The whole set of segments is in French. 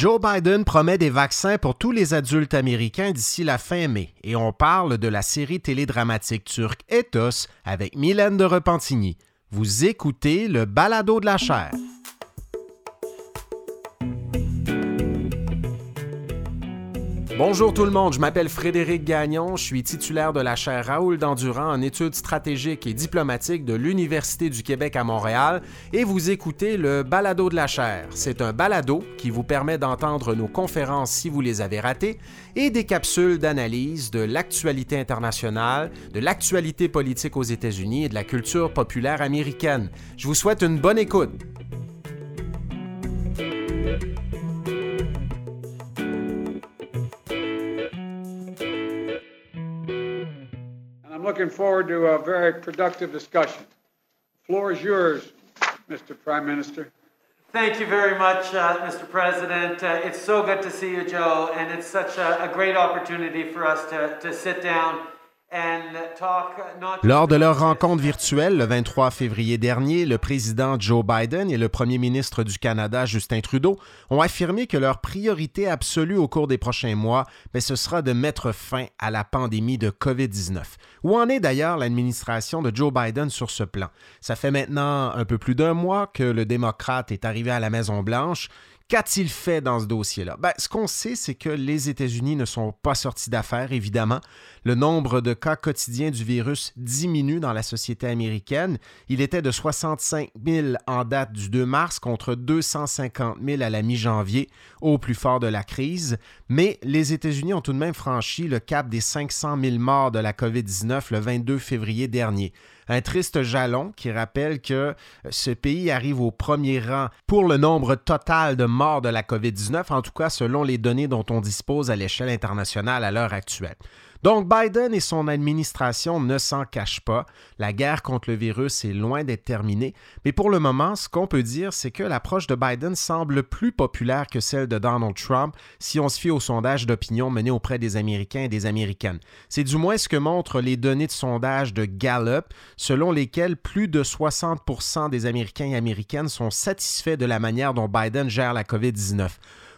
Joe Biden promet des vaccins pour tous les adultes américains d'ici la fin mai et on parle de la série télédramatique turque Ethos avec Mylène de Repentigny. Vous écoutez le balado de la chair. Bonjour tout le monde, je m'appelle Frédéric Gagnon, je suis titulaire de la chaire Raoul Dandurand en études stratégiques et diplomatiques de l'Université du Québec à Montréal et vous écoutez le Balado de la chaire. C'est un balado qui vous permet d'entendre nos conférences si vous les avez ratées et des capsules d'analyse de l'actualité internationale, de l'actualité politique aux États-Unis et de la culture populaire américaine. Je vous souhaite une bonne écoute. Looking forward to a very productive discussion. The floor is yours, Mr. Prime Minister. Thank you very much, uh, Mr. President. Uh, it's so good to see you, Joe, and it's such a, a great opportunity for us to, to sit down Lors de leur rencontre virtuelle le 23 février dernier, le président Joe Biden et le premier ministre du Canada Justin Trudeau ont affirmé que leur priorité absolue au cours des prochains mois, mais ce sera de mettre fin à la pandémie de COVID-19. Où en est d'ailleurs l'administration de Joe Biden sur ce plan? Ça fait maintenant un peu plus d'un mois que le démocrate est arrivé à la Maison-Blanche. Qu'a-t-il fait dans ce dossier-là? Ben, ce qu'on sait, c'est que les États-Unis ne sont pas sortis d'affaires, évidemment. Le nombre de cas quotidiens du virus diminue dans la société américaine. Il était de 65 000 en date du 2 mars contre 250 000 à la mi-janvier, au plus fort de la crise. Mais les États-Unis ont tout de même franchi le cap des 500 000 morts de la COVID-19 le 22 février dernier. Un triste jalon qui rappelle que ce pays arrive au premier rang pour le nombre total de morts de la COVID-19, en tout cas selon les données dont on dispose à l'échelle internationale à l'heure actuelle. Donc Biden et son administration ne s'en cachent pas. La guerre contre le virus est loin d'être terminée, mais pour le moment, ce qu'on peut dire, c'est que l'approche de Biden semble plus populaire que celle de Donald Trump si on se fie aux sondages d'opinion menés auprès des Américains et des Américaines. C'est du moins ce que montrent les données de sondage de Gallup, selon lesquelles plus de 60% des Américains et Américaines sont satisfaits de la manière dont Biden gère la COVID-19.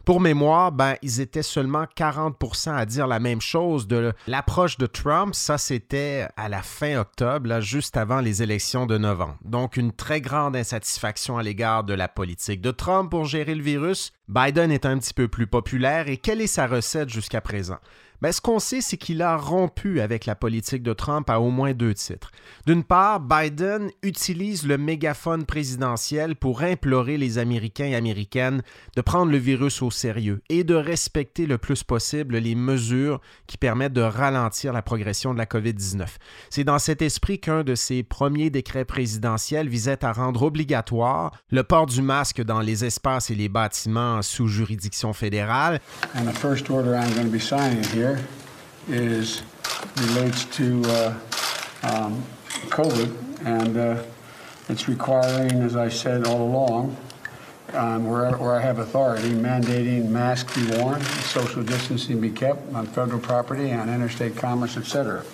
Pour mémoire, ben, ils étaient seulement 40% à dire la même chose de l'approche de Trump. Ça, c'était à la fin octobre, juste avant les élections de novembre. Donc, une très grande insatisfaction à l'égard de la politique de Trump pour gérer le virus. Biden est un petit peu plus populaire et quelle est sa recette jusqu'à présent? Mais ben, ce qu'on sait, c'est qu'il a rompu avec la politique de Trump à au moins deux titres. D'une part, Biden utilise le mégaphone présidentiel pour implorer les Américains et Américaines de prendre le virus au sérieux et de respecter le plus possible les mesures qui permettent de ralentir la progression de la COVID-19. C'est dans cet esprit qu'un de ses premiers décrets présidentiels visait à rendre obligatoire le port du masque dans les espaces et les bâtiments sous juridiction fédérale. Is relates to uh, um, COVID, and uh, it's requiring, as I said all along, um, where, where I have authority, mandating masks be worn, social distancing be kept on federal property, on interstate commerce, etc.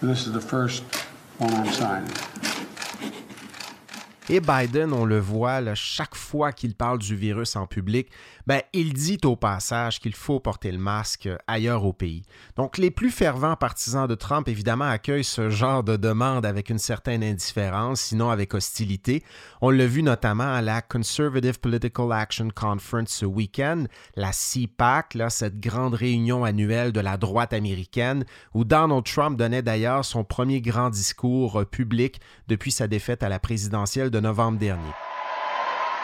So this is the first one I'm signing. Et Biden, on le voit là, chaque fois qu'il parle du virus en public, ben, il dit au passage qu'il faut porter le masque ailleurs au pays. Donc les plus fervents partisans de Trump, évidemment, accueillent ce genre de demande avec une certaine indifférence, sinon avec hostilité. On l'a vu notamment à la Conservative Political Action Conference ce week-end, la CPAC, là, cette grande réunion annuelle de la droite américaine, où Donald Trump donnait d'ailleurs son premier grand discours public depuis sa défaite à la présidentielle de novembre dernier.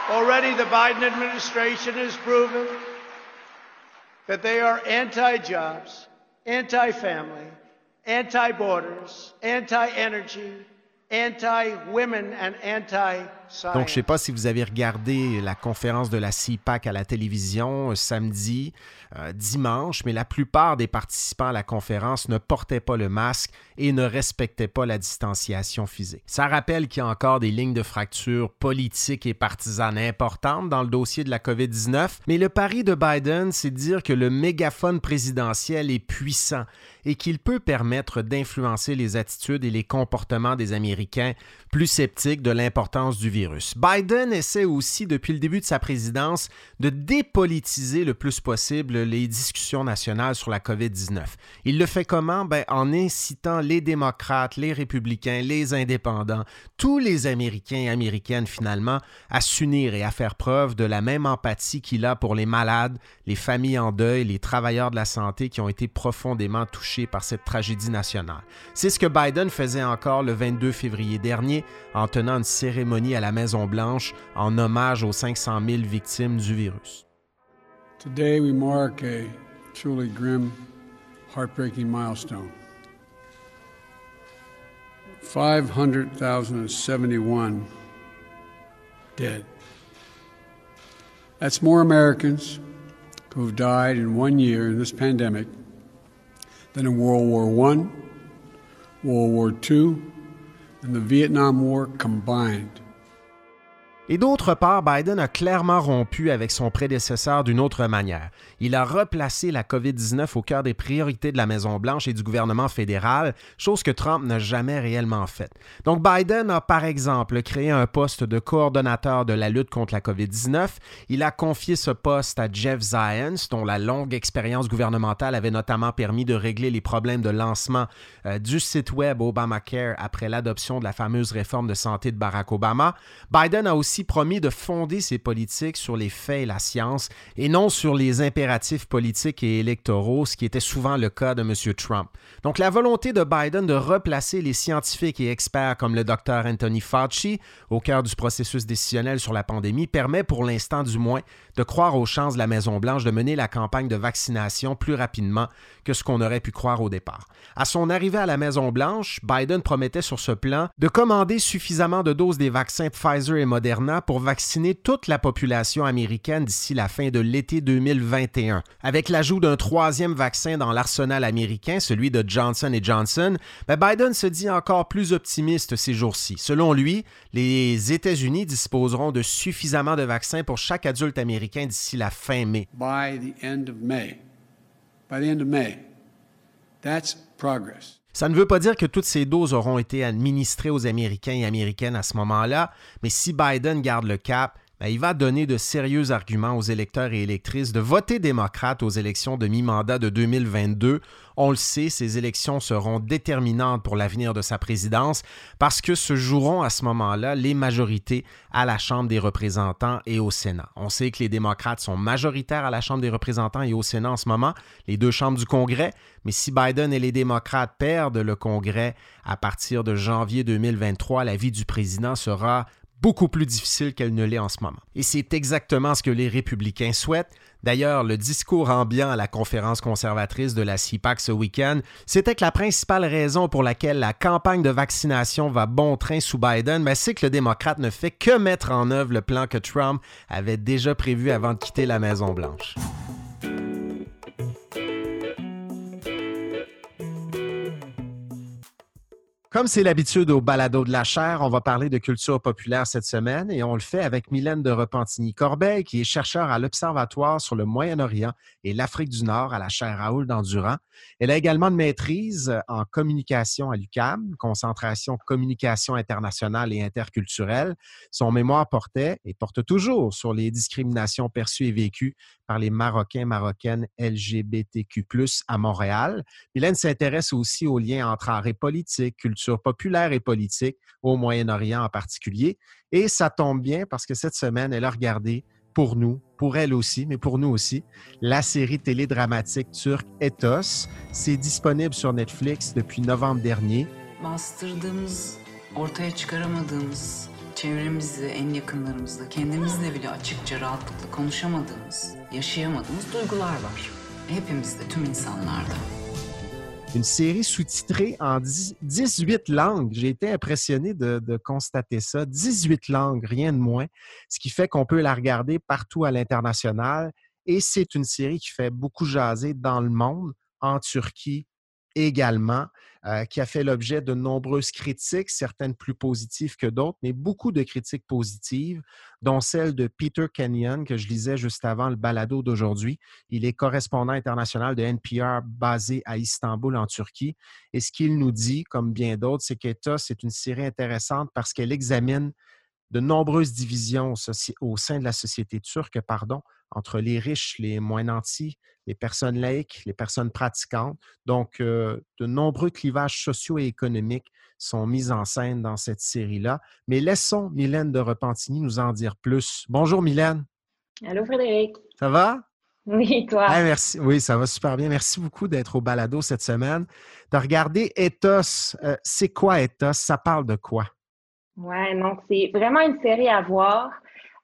Already the Biden administration has proven that they are anti-jobs, anti-family, anti-borders, anti-energy, anti-women and anti donc, je ne sais pas si vous avez regardé la conférence de la CIPAC à la télévision euh, samedi, euh, dimanche, mais la plupart des participants à la conférence ne portaient pas le masque et ne respectaient pas la distanciation physique. Ça rappelle qu'il y a encore des lignes de fracture politiques et partisanes importantes dans le dossier de la COVID-19, mais le pari de Biden, c'est de dire que le mégaphone présidentiel est puissant et qu'il peut permettre d'influencer les attitudes et les comportements des Américains Américains plus sceptiques de l'importance du virus. Biden essaie aussi depuis le début de sa présidence de dépolitiser le plus possible les discussions nationales sur la COVID-19. Il le fait comment? Ben, En incitant les démocrates, les républicains, les indépendants, tous les Américains et Américaines finalement à s'unir et à faire preuve de la même empathie qu'il a pour les malades, les familles en deuil, les travailleurs de la santé qui ont été profondément touchés par cette tragédie nationale. C'est ce que Biden faisait encore le 22 février dernier en tenant une cérémonie à la Maison-Blanche en hommage aux 500 000 victimes du virus. Today we mark a truly grim, heartbreaking milestone. 500,071 dead. That's more Americans who have died in one year in this pandemic than in World War I, World War II, and the Vietnam War combined. Et d'autre part, Biden a clairement rompu avec son prédécesseur d'une autre manière. Il a replacé la COVID-19 au cœur des priorités de la Maison-Blanche et du gouvernement fédéral, chose que Trump n'a jamais réellement faite. Donc Biden a par exemple créé un poste de coordonnateur de la lutte contre la COVID-19. Il a confié ce poste à Jeff Zients, dont la longue expérience gouvernementale avait notamment permis de régler les problèmes de lancement euh, du site web Obamacare après l'adoption de la fameuse réforme de santé de Barack Obama. Biden a aussi promis de fonder ses politiques sur les faits et la science et non sur les impératifs politiques et électoraux, ce qui était souvent le cas de M. Trump. Donc la volonté de Biden de replacer les scientifiques et experts comme le docteur Anthony Fauci au cœur du processus décisionnel sur la pandémie permet pour l'instant du moins de croire aux chances de la Maison-Blanche de mener la campagne de vaccination plus rapidement que ce qu'on aurait pu croire au départ. À son arrivée à la Maison-Blanche, Biden promettait sur ce plan de commander suffisamment de doses des vaccins Pfizer et Moderna pour vacciner toute la population américaine d'ici la fin de l'été 2021. Avec l'ajout d'un troisième vaccin dans l'arsenal américain, celui de Johnson Johnson, ben, Biden se dit encore plus optimiste ces jours-ci. Selon lui, les États-Unis disposeront de suffisamment de vaccins pour chaque adulte américain d'ici la fin mai. By the end of May. By the end of May. That's progress. Ça ne veut pas dire que toutes ces doses auront été administrées aux Américains et Américaines à ce moment-là, mais si Biden garde le cap, ben, il va donner de sérieux arguments aux électeurs et électrices de voter démocrate aux élections de mi-mandat de 2022. On le sait, ces élections seront déterminantes pour l'avenir de sa présidence parce que se joueront à ce moment-là les majorités à la Chambre des représentants et au Sénat. On sait que les démocrates sont majoritaires à la Chambre des représentants et au Sénat en ce moment, les deux chambres du Congrès, mais si Biden et les démocrates perdent le Congrès à partir de janvier 2023, la vie du président sera beaucoup plus difficile qu'elle ne l'est en ce moment. Et c'est exactement ce que les républicains souhaitent. D'ailleurs, le discours ambiant à la conférence conservatrice de la CIPAC ce week-end, c'était que la principale raison pour laquelle la campagne de vaccination va bon train sous Biden, ben, c'est que le démocrate ne fait que mettre en œuvre le plan que Trump avait déjà prévu avant de quitter la Maison-Blanche. Comme c'est l'habitude au balado de la chair, on va parler de culture populaire cette semaine et on le fait avec Mylène de Repentigny-Corbeil, qui est chercheure à l'Observatoire sur le Moyen-Orient et l'Afrique du Nord à la chaire Raoul d'Endurant. Elle a également une maîtrise en communication à l'UCAM, concentration communication internationale et interculturelle. Son mémoire portait et porte toujours sur les discriminations perçues et vécues par les Marocains, Marocaines LGBTQ+, à Montréal. Mylène s'intéresse aussi aux liens entre art et politique, culture populaire et politique, au Moyen-Orient en particulier. Et ça tombe bien parce que cette semaine, elle a regardé pour nous, pour elle aussi, mais pour nous aussi, la série télédramatique turque Ethos. C'est disponible sur Netflix depuis novembre dernier. Une série sous-titrée en 18 langues. J'ai été impressionné de, constater ça. 18 langues, rien de moins, ce qui fait qu'on peut la regarder partout à l'international. Et c'est une série qui fait beaucoup jaser dans le monde, en Turquie également, euh, qui a fait l'objet de nombreuses critiques, certaines plus positives que d'autres, mais beaucoup de critiques positives, dont celle de Peter Kenyon, que je lisais juste avant le balado d'aujourd'hui. Il est correspondant international de NPR basé à Istanbul, en Turquie. Et ce qu'il nous dit, comme bien d'autres, c'est qu'Ethos est une série intéressante parce qu'elle examine de nombreuses divisions au sein de la société turque, pardon, entre les riches, les moins nantis, les personnes laïques, les personnes pratiquantes. Donc, euh, de nombreux clivages sociaux et économiques sont mis en scène dans cette série-là. Mais laissons Mylène de Repentigny nous en dire plus. Bonjour Mylène. Allô Frédéric. Ça va? Oui, toi? merci. Oui, ça va super bien. Merci beaucoup d'être au balado cette semaine. De regarder Ethos. Euh, c'est quoi Ethos? Ça parle de quoi? Ouais, donc c'est vraiment une série à voir,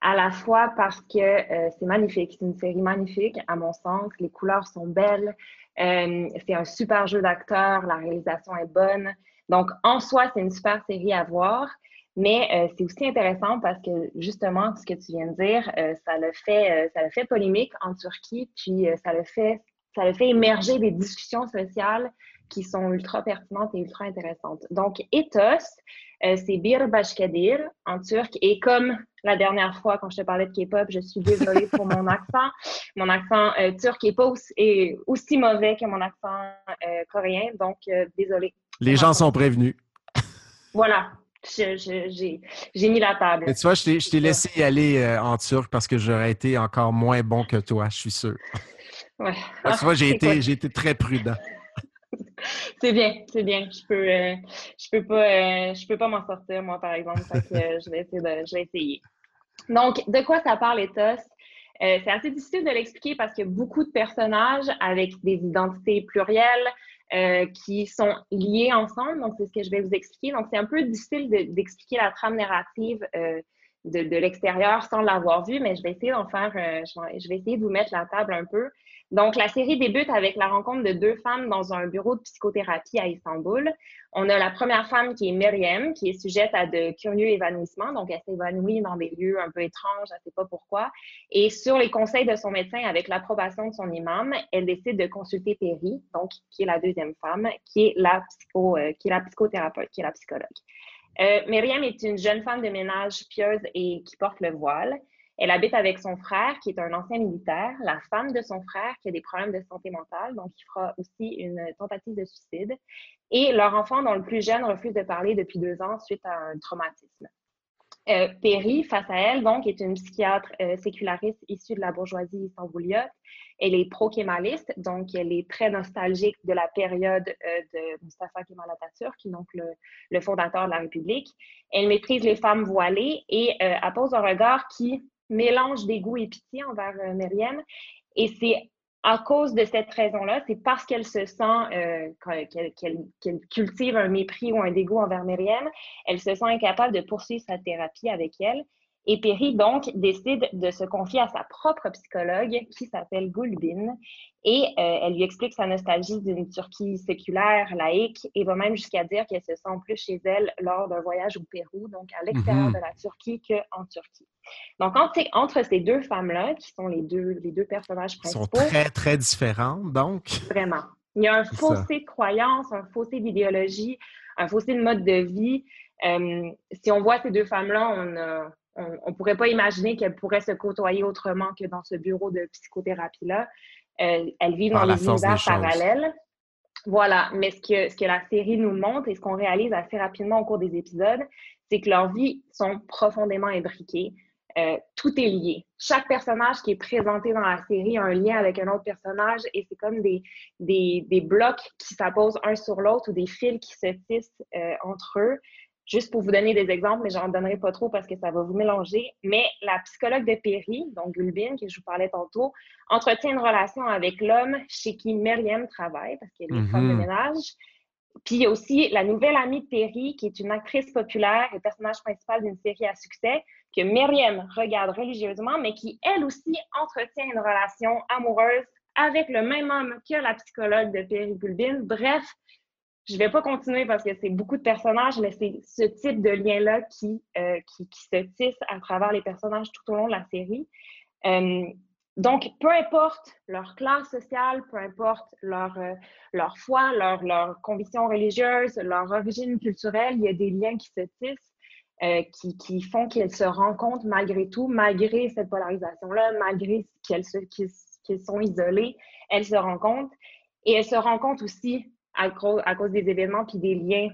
à la fois parce que euh, c'est magnifique, c'est une série magnifique à mon sens, les couleurs sont belles, euh, c'est un super jeu d'acteur, la réalisation est bonne. Donc en soi, c'est une super série à voir, mais euh, c'est aussi intéressant parce que justement, ce que tu viens de dire, ça le fait, ça le fait polémique en Turquie, puis ça le fait, ça le fait émerger des discussions sociales qui sont ultra pertinentes et ultra intéressantes. Donc, ethos, euh, c'est Bir Başkadir en turc. Et comme la dernière fois, quand je te parlais de K-pop, je suis désolée pour mon accent. Mon accent euh, turc est pas aussi, aussi, mauvais que mon accent euh, coréen, donc désolée. Les gens sont prévenus. Voilà, j'ai mis la table. tu vois, je t'ai laissé y aller en turc parce que j'aurais été encore moins bon que toi, je suis sûr. Ouais. tu vois, j'ai été, été, très prudent. c'est bien, c'est bien. Je peux, euh, je peux pas, euh, je peux pas m'en sortir moi par exemple. je vais essayer je vais essayer. Donc, de quoi ça parle Ethos? Euh, c'est assez difficile de l'expliquer parce qu'il y a beaucoup de personnages avec des identités plurielles qui sont liés ensemble. Donc, c'est ce que je vais vous expliquer. Donc, c'est un peu difficile d'expliquer la trame narrative de, l'extérieur sans l'avoir vu, mais je vais essayer d'en faire, je vais essayer de vous mettre la table un peu. Donc, la série débute avec la rencontre de deux femmes dans un bureau de psychothérapie à Istanbul. On a la première femme qui est Myriam, qui est sujette à de curieux évanouissements. Donc, elle s'évanouit dans des lieux un peu étranges, elle ne sait pas pourquoi. Et sur les conseils de son médecin, avec l'approbation de son imam, elle décide de consulter Perry, donc qui est la deuxième femme, qui est la, psycho, euh, qui est la psychothérapeute, qui est la psychologue. Euh, Myriam est une jeune femme de ménage pieuse et qui porte le voile. Elle habite avec son frère, qui est un ancien militaire, la femme de son frère, qui a des problèmes de santé mentale, donc il fera aussi une tentative de suicide, et leur enfant, dont le plus jeune refuse de parler depuis deux ans suite à un traumatisme. Euh, Perry, face à elle, donc, est une psychiatre euh, séculariste issue de la bourgeoisie istanbuliote. Elle est pro-kémaliste, donc elle est très nostalgique de la période euh, de Mustafa Kemal Atatürk, donc le, le, fondateur de la République. Elle maîtrise les femmes voilées et appose un regard qui mélange dégoût et pitié envers euh, Myriam. Et c'est à cause de cette raison-là, c'est parce qu'elle se sent, euh, qu'elle cultive un mépris ou un dégoût envers Myriam, elle se sent incapable de poursuivre sa thérapie avec elle. Et Perry, donc, décide de se confier à sa propre psychologue qui s'appelle Gulbin. Et euh, elle lui explique sa nostalgie d'une Turquie séculaire, laïque, et va même jusqu'à dire qu'elle se sent plus chez elle lors d'un voyage au Pérou, donc à l'extérieur mhm. de la Turquie qu'en Turquie. Donc, entre, ces deux femmes-là, qui sont les deux, les deux personnages principaux... sont très, très différentes, donc. Vraiment. Il y a un fossé de croyances, un fossé d'idéologie, un fossé de mode de vie. Euh, si on voit ces deux femmes-là, on a on ne pourrait pas imaginer qu'elles pourraient se côtoyer autrement que dans ce bureau de psychothérapie-là. Euh, elles vivent dans des univers parallèles. Voilà, mais ce que, ce que la série nous montre et ce qu'on réalise assez rapidement au cours des épisodes, c'est que leurs vies sont profondément imbriquées. Euh, tout est lié. Chaque personnage qui est présenté dans la série a un lien avec un autre personnage et c'est comme des, des, des blocs qui s'apposent un sur l'autre ou des fils qui se tissent euh, entre eux. Juste pour vous donner des exemples, mais j'en donnerai pas trop parce que ça va vous mélanger. Mais la psychologue de Perry, donc Gulbin, que je vous parlais tantôt, entretient une relation avec l'homme chez qui Myriam travaille, parce qu'elle est femme de mhm. ménage. Puis il y a aussi la nouvelle amie de Perry, qui est une actrice populaire et personnage principal d'une série à succès, que Myriam regarde religieusement, mais qui, elle aussi, entretient une relation amoureuse avec le même homme que la psychologue de Perry Gulbin. Bref, je vais pas continuer parce que c'est beaucoup de personnages, mais c'est ce type de lien-là qui, euh, qui, se tisse à travers les personnages tout au long de la série. Euh, donc, peu importe leur classe sociale, peu importe leur, euh, leur foi, leur, leur conviction religieuse, leur origine culturelle, il y a des liens qui se tissent, qui, qui, font qu'elles se rencontrent malgré tout, malgré cette polarisation-là, malgré qu'elles sont isolées, elles se rencontrent. Et elles se rencontrent aussi à, cause des événements puis des liens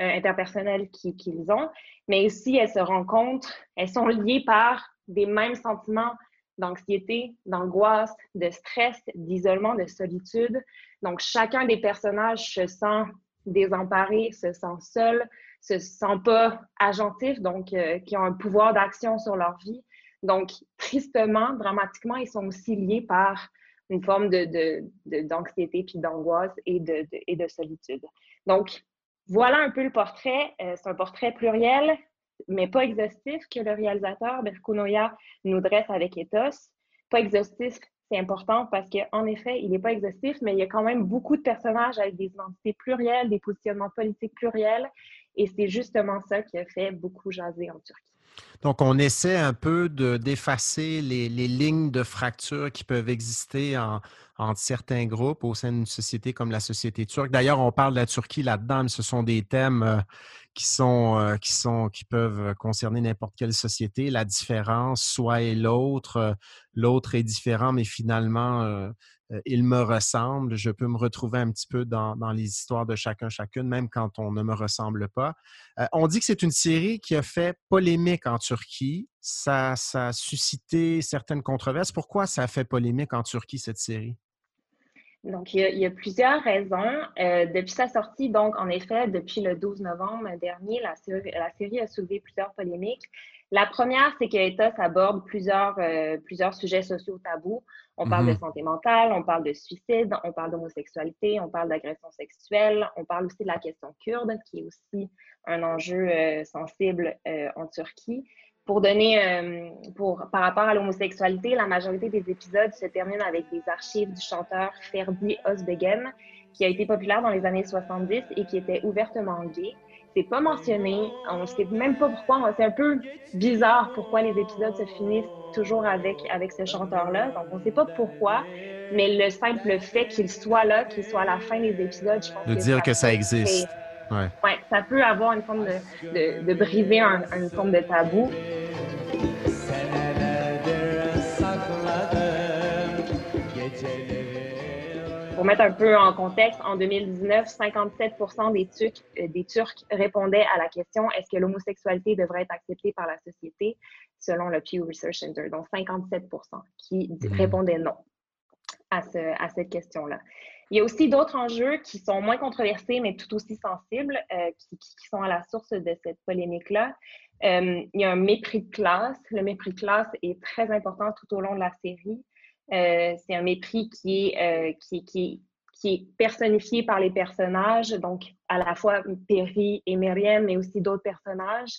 euh, interpersonnels qu'ils ont, mais aussi elles se rencontrent, elles sont liées par des mêmes sentiments d'anxiété, d'angoisse, de stress, d'isolement, de solitude. Donc, chacun des personnages se sent désemparé, se sent seul, se sent pas agentif, donc euh, qui ont un pouvoir d'action sur leur vie. Donc, tristement, dramatiquement, ils sont aussi liés par une forme d'anxiété de, de, puis d'angoisse et de, et de solitude. Donc, voilà un peu le portrait. Euh, c'est un portrait pluriel mais pas exhaustif, que le réalisateur Berkunoya nous dresse avec Ethos. Pas exhaustif, c'est important parce qu'en effet, il n'est pas exhaustif, mais il y a quand même beaucoup de personnages avec des identités plurielles, des positionnements politiques pluriels, et c'est justement ça qui a fait beaucoup jaser en Turquie. Donc, on essaie un peu d'effacer les, les, lignes de fracture qui peuvent exister en, entre certains groupes au sein d'une société comme la société turque. D'ailleurs, on parle de la Turquie là-dedans, mais ce sont des thèmes euh, qui sont, euh, qui sont, qui peuvent concerner n'importe quelle société. La différence, soit et l'autre, euh, l'autre est différent, mais finalement, il me ressemble. Je peux me retrouver un petit peu dans, dans, les histoires de chacun, chacune, même quand on ne me ressemble pas. on dit que c'est une série qui a fait polémique en Turquie. Ça, a suscité certaines controverses. Pourquoi ça a fait polémique en Turquie, cette série? Donc, il y, a, plusieurs raisons. Euh, depuis sa sortie, donc, en effet, depuis le 12 novembre dernier, la, série a soulevé plusieurs polémiques. La première, c'est que Ethos aborde plusieurs, euh, plusieurs sujets sociaux tabous. On parle de mhm. santé mentale, on parle de suicide, on parle d'homosexualité, on parle d'agression sexuelle, on parle aussi de la question kurde, qui est aussi un enjeu euh, sensible en Turquie. Pour donner, euh, pour, par rapport à l'homosexualité, la majorité des épisodes se terminent avec des archives du chanteur Ferdi Özbegem, qui a été populaire dans les années 70 et qui était ouvertement gay. C'est pas mentionné, on ne sait même pas pourquoi. C'est un peu bizarre pourquoi les épisodes se finissent toujours avec, avec ce chanteur-là. Donc, on ne sait pas pourquoi, mais le simple fait qu'il soit là, qu'il soit à la fin des épisodes, je pense de dire que ça existe. Ouais. ouais. ça peut avoir une forme de, de, de briser un, une forme de tabou. Pour mettre un peu en contexte, en 2019, 57 des Turcs, euh, des Turcs répondaient à la question est-ce que l'homosexualité devrait être acceptée par la société selon le Pew Research Center? Donc 57 qui mhm. répondaient non à, ce, à cette question-là. Il y a aussi d'autres enjeux qui sont moins controversés, mais tout aussi sensibles, euh, qui, qui, sont à la source de cette polémique-là. Euh, il y a un mépris de classe. Le mépris de classe est très important tout au long de la série. Euh, c'est un mépris qui est, qui, est personnifié par les personnages, donc à la fois Perry et Myriam, mais aussi d'autres personnages.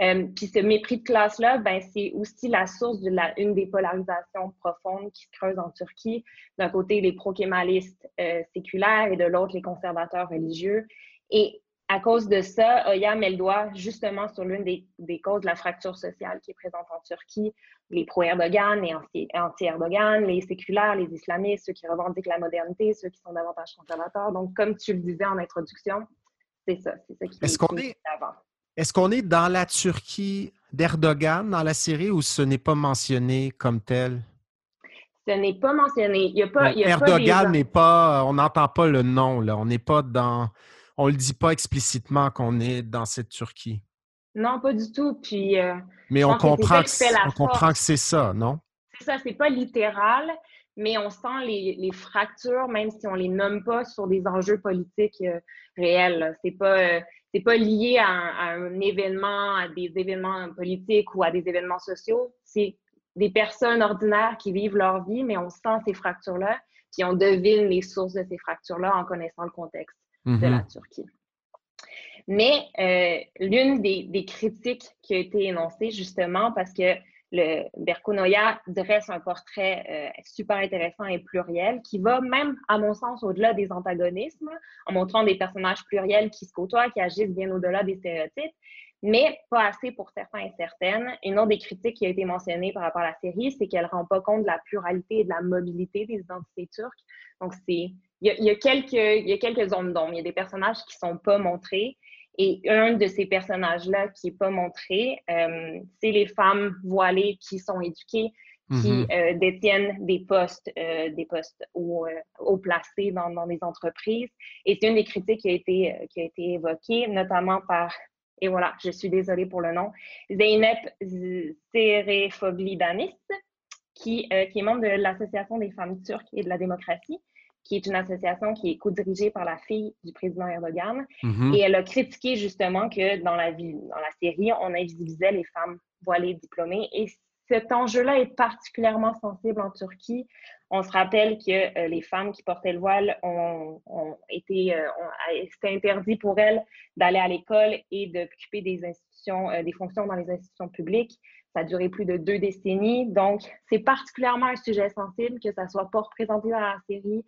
Euh, puis ce mépris de classe-là, ben, c'est aussi la source de la, une des polarisations profondes qui se creusent en Turquie. D'un côté, les pro-kémalistes euh, séculaires et de l'autre, les conservateurs religieux. À cause de ça, Oya met le doigt justement sur l'une des, des, causes de la fracture sociale qui est présente en Turquie. Les pro-Erdogan et anti-Erdogan, les séculaires, les islamistes, ceux qui revendiquent la modernité, ceux qui sont davantage conservateurs. Donc, comme tu le disais en introduction, c'est ça, c'est ça qui est, est, est avant. Est-ce qu'on est dans la Turquie d'Erdogan dans la série ou ce n'est pas mentionné comme tel? Ce n'est pas mentionné. Il y a pas, Erdogan n'est pas, on n'entend pas le nom, là. On n'est pas dans, on le dit pas explicitement qu'on est dans cette Turquie. Non, pas du tout. Puis, euh, mais on comprend, que, on comprend que c'est ça, non? C'est ça, c'est pas littéral, mais on sent les, fractures, même si on les nomme pas, sur des enjeux politiques euh, réels. C'est pas, euh, c'est pas lié à un, événement, à des événements politiques ou à des événements sociaux. C'est des personnes ordinaires qui vivent leur vie, mais on sent ces fractures-là, puis on devine les sources de ces fractures-là en connaissant le contexte de la mm-hmm. Turquie. Mais euh, l'une des, des, critiques qui a été énoncée, justement, parce que le Berkunoya dresse un portrait euh, super intéressant et pluriel qui va même, à mon sens, au-delà des antagonismes, en montrant des personnages pluriels qui se côtoient, qui agissent bien au-delà des stéréotypes. mais pas assez pour certains et certaines. Une autre des critiques qui a été mentionnée par rapport à la série, c'est qu'elle ne rend pas compte de la pluralité et de la mobilité des identités turques. Donc, c'est il y, a, quelques, il y a quelques zones d'ombre. Il y a des personnages qui ne sont pas montrés. Et un de ces personnages-là qui n'est pas montré, euh, c'est les femmes voilées qui sont éduquées, qui mm-hmm. euh, détiennent des postes, euh, des postes haut, haut placés dans, dans, les entreprises. Et c'est une des critiques qui a été, qui a été évoquée, notamment par et voilà, je suis désolée pour le nom, Zeynep Serefoglidanis, qui, euh, qui est membre de l'Association des femmes turques et de la démocratie, qui est une association qui est co-dirigée par la fille du président Erdogan. Mm-hmm. Et elle a critiqué justement que dans la, dans la série, on invisibilisait les femmes voilées diplômées. Et cet enjeu-là est particulièrement sensible en Turquie. On se rappelle que euh, les femmes qui portaient le voile ont, été, euh, c'était interdit pour elles d'aller à l'école et d'occuper des institutions, euh, des fonctions dans les institutions publiques. Ça a duré plus de deux décennies. Donc, c'est particulièrement un sujet sensible que ça soit pas représenté dans la série.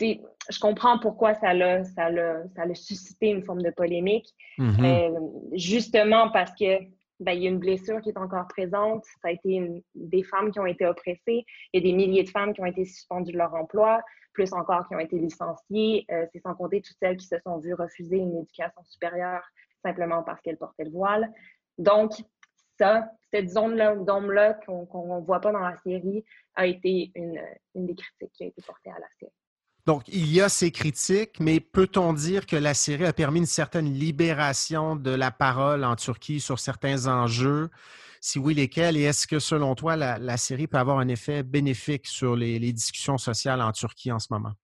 Je comprends pourquoi ça l'a, ça, ça suscité une forme de polémique. Mm-hmm. justement parce que ben, il y a une blessure qui est encore présente. Ça a été des femmes qui ont été oppressées. Il y a des milliers de femmes qui ont été suspendues de leur emploi, plus encore qui ont été licenciées. Euh, c'est sans compter toutes celles qui se sont vues refuser une éducation supérieure simplement parce qu'elles portaient le voile. Donc, ça, cette zone-là, d'ombre-là qu'on ne voit pas dans la série, a été une, une des critiques qui a été portée à la série. Donc, il y a ces critiques, mais peut-on dire que la série a permis une certaine libération de la parole en Turquie sur certains enjeux? Si oui, lesquels? Et est-ce que, selon toi, la, série peut avoir un effet bénéfique sur les, discussions sociales en Turquie en ce moment?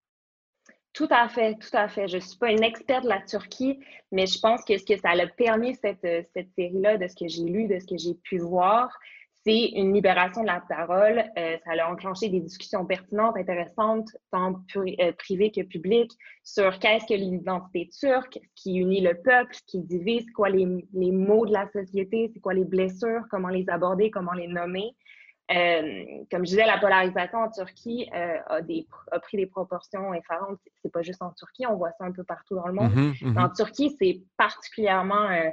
Tout à fait, tout à fait. Je ne suis pas une experte de la Turquie, mais je pense que ce que ça a permis, cette, cette série-là, de ce que j'ai lu, de ce que j'ai pu voir, c'est une libération de la parole. Euh, ça a enclenché des discussions pertinentes, intéressantes, tant euh, privées que publiques, sur qu'est-ce que l'identité turque, ce qui unit le peuple, ce qui divise, quoi les, les mots de la société, c'est quoi les blessures, comment les aborder, comment les nommer. Euh, comme je disais, la polarisation en Turquie euh, a, des, a, pris des proportions effarantes. C'est pas juste en Turquie, on voit ça un peu partout dans le monde. Mm-hmm, mm-hmm. En Turquie, c'est particulièrement, euh,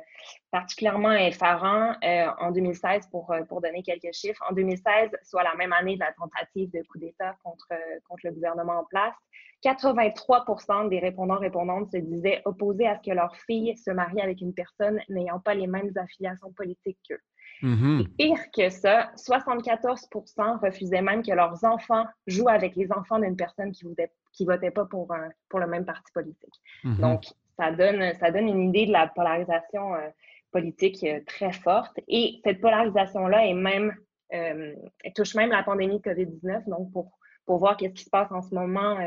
particulièrement effarant en 2016, pour, pour donner quelques chiffres. En 2016, soit la même année de la tentative de coup d'État contre, contre le gouvernement en place, 83% des répondants-répondantes se disaient opposés à ce que leur fille se marie avec une personne n'ayant pas les mêmes affiliations politiques qu'eux. Mm-hmm. pire que ça, 74% refusaient même que leurs enfants jouent avec les enfants d'une personne qui ne votait pas pour, pour le même parti politique. Mm-hmm. Donc, ça donne, ça donne une idée de la polarisation euh, politique euh, très forte. Et cette polarisation-là est même, euh, touche même la pandémie de COVID-19. Donc, pour, pour voir ce qui se passe en ce moment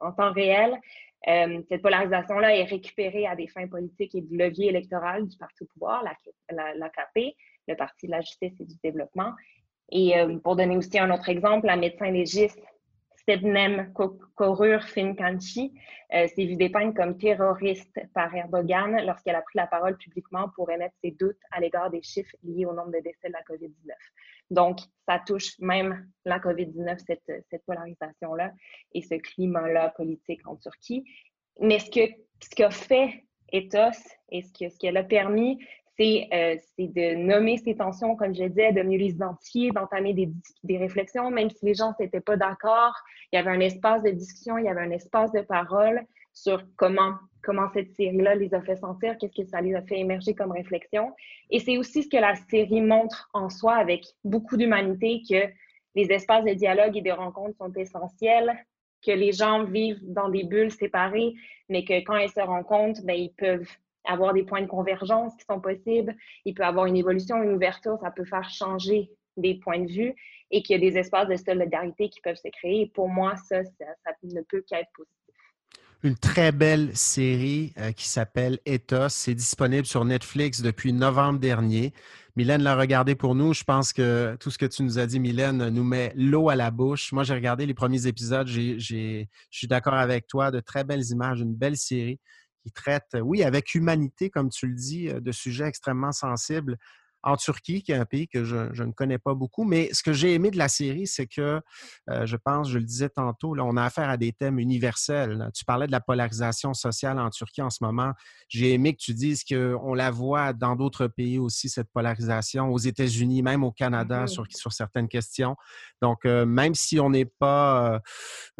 en, temps réel, cette polarisation-là est récupérée à des fins politiques et du levier électoral du parti au pouvoir, la, la, le Parti de la justice et du développement. Et euh, pour donner aussi un autre exemple, la médecin légiste Sebnem Korur Finkanchi euh, s'est vue dépeindre comme terroriste par Erdogan lorsqu'elle a pris la parole publiquement pour émettre ses doutes à l'égard des chiffres liés au nombre de décès de la COVID-19. Donc, ça touche même la COVID-19, cette, cette polarisation-là et ce climat-là politique en Turquie. Mais ce que ce qu'a fait Ethos et ce qu'elle ce a permis, euh, c'est de nommer ces tensions, comme je disais, de mieux les identifier, d'entamer des, des, réflexions, même si les gens n'étaient pas d'accord. Il y avait un espace de discussion, il y avait un espace de parole sur comment, comment cette série-là les a fait sentir, qu'est-ce que ça les a fait émerger comme réflexion. Et c'est aussi ce que la série montre en soi avec beaucoup d'humanité, que les espaces de dialogue et de rencontres sont essentiels, que les gens vivent dans des bulles séparées, mais que quand ils se rencontrent, ben, ils peuvent avoir des points de convergence qui sont possibles. Il peut avoir une évolution, une ouverture, ça peut faire changer des points de vue et qu'il y a des espaces de solidarité qui peuvent se créer. pour moi, ça, ça, ne peut qu'être positif. Une très belle série euh, qui s'appelle Ethos. C'est disponible sur Netflix depuis novembre dernier. Mylène l'a regardé pour nous. Je pense que tout ce que tu nous as dit, Mylène, nous met l'eau à la bouche. Moi, j'ai regardé les premiers épisodes. je suis d'accord avec toi. De très belles images, une belle série qui traite, oui, avec humanité, comme tu le dis, euh, de sujets extrêmement sensibles. En Turquie, qui est un pays que je, ne connais pas beaucoup. Mais ce que j'ai aimé de la série, c'est que, euh, je pense, je le disais tantôt, là, on a affaire à des thèmes universels. Tu parlais de la polarisation sociale en Turquie en ce moment. J'ai aimé que tu dises qu'on la voit dans d'autres pays aussi, cette polarisation, aux États-Unis, même au Canada, sur, sur certaines questions. Donc, euh, même si on n'est pas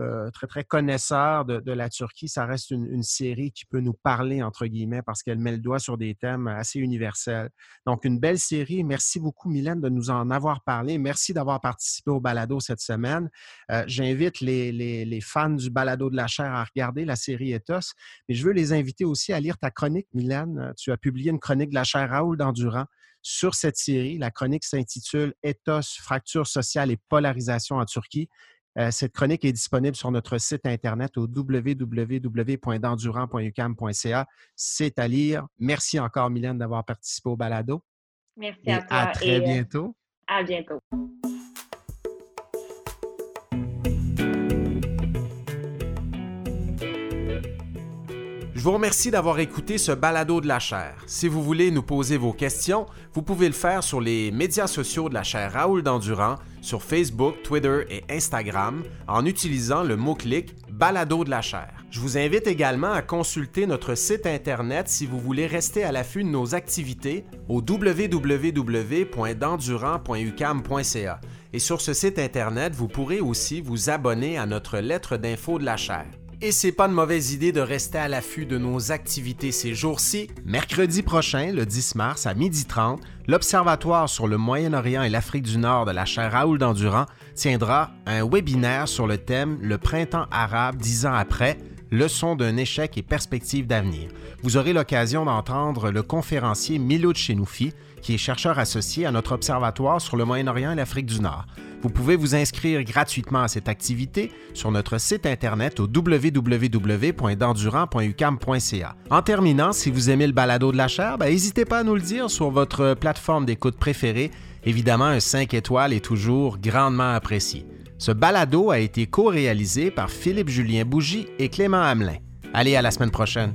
euh, très, très connaisseur de, la Turquie, ça reste une, une série qui peut nous parler, entre guillemets, parce qu'elle met le doigt sur des thèmes assez universels. Donc, une belle série Merci beaucoup, Mylène, de nous en avoir parlé. Merci d'avoir participé au balado cette semaine. Euh, j'invite les, fans du balado de la chair à regarder la série Ethos, mais je veux les inviter aussi à lire ta chronique, Mylène. Tu as publié une chronique de la chair Raoul d'Endurant sur cette série. La chronique s'intitule Ethos, fracture sociale et polarisation en Turquie. Euh, cette chronique est disponible sur notre site internet au www.dendurant.ucam.ca. C'est à lire. Merci encore, Mylène, d'avoir participé au balado. Merci à toi. À très euh, bientôt. À bientôt. Je vous remercie d'avoir écouté ce balado de la chaire. Si vous voulez nous poser vos questions, vous pouvez le faire sur les médias sociaux de la chaire Raoul Dandurand, sur Facebook, Twitter et Instagram, en utilisant le mot-clic Balado de la chaire. Je vous invite également à consulter notre site Internet si vous voulez rester à l'affût de nos activités au www.dandurand.ucam.ca. Et sur ce site Internet, vous pourrez aussi vous abonner à notre lettre d'info de la chaire. Et c'est pas une mauvaise idée de rester à l'affût de nos activités ces jours-ci. Mercredi prochain, le 10 mars à 12h30, l'Observatoire sur le Moyen-Orient et l'Afrique du Nord de la chaire Raoul d'Endurant tiendra un webinaire sur le thème Le printemps arabe dix ans après, leçon d'un échec et perspective d'avenir. Vous aurez l'occasion d'entendre le conférencier Milo Chenoufi, qui est chercheur associé à notre observatoire sur le Moyen-Orient et l'Afrique du Nord. Vous pouvez vous inscrire gratuitement à cette activité sur notre site internet au www.dendurant.ucam.ca. En terminant, si vous aimez le balado de la chair, ben, n'hésitez pas à nous le dire sur votre plateforme d'écoute préférée. Évidemment, un 5 étoiles est toujours grandement apprécié. Ce balado a été co-réalisé par Philippe-Julien Bougie et Clément Hamelin. Allez, à la semaine prochaine.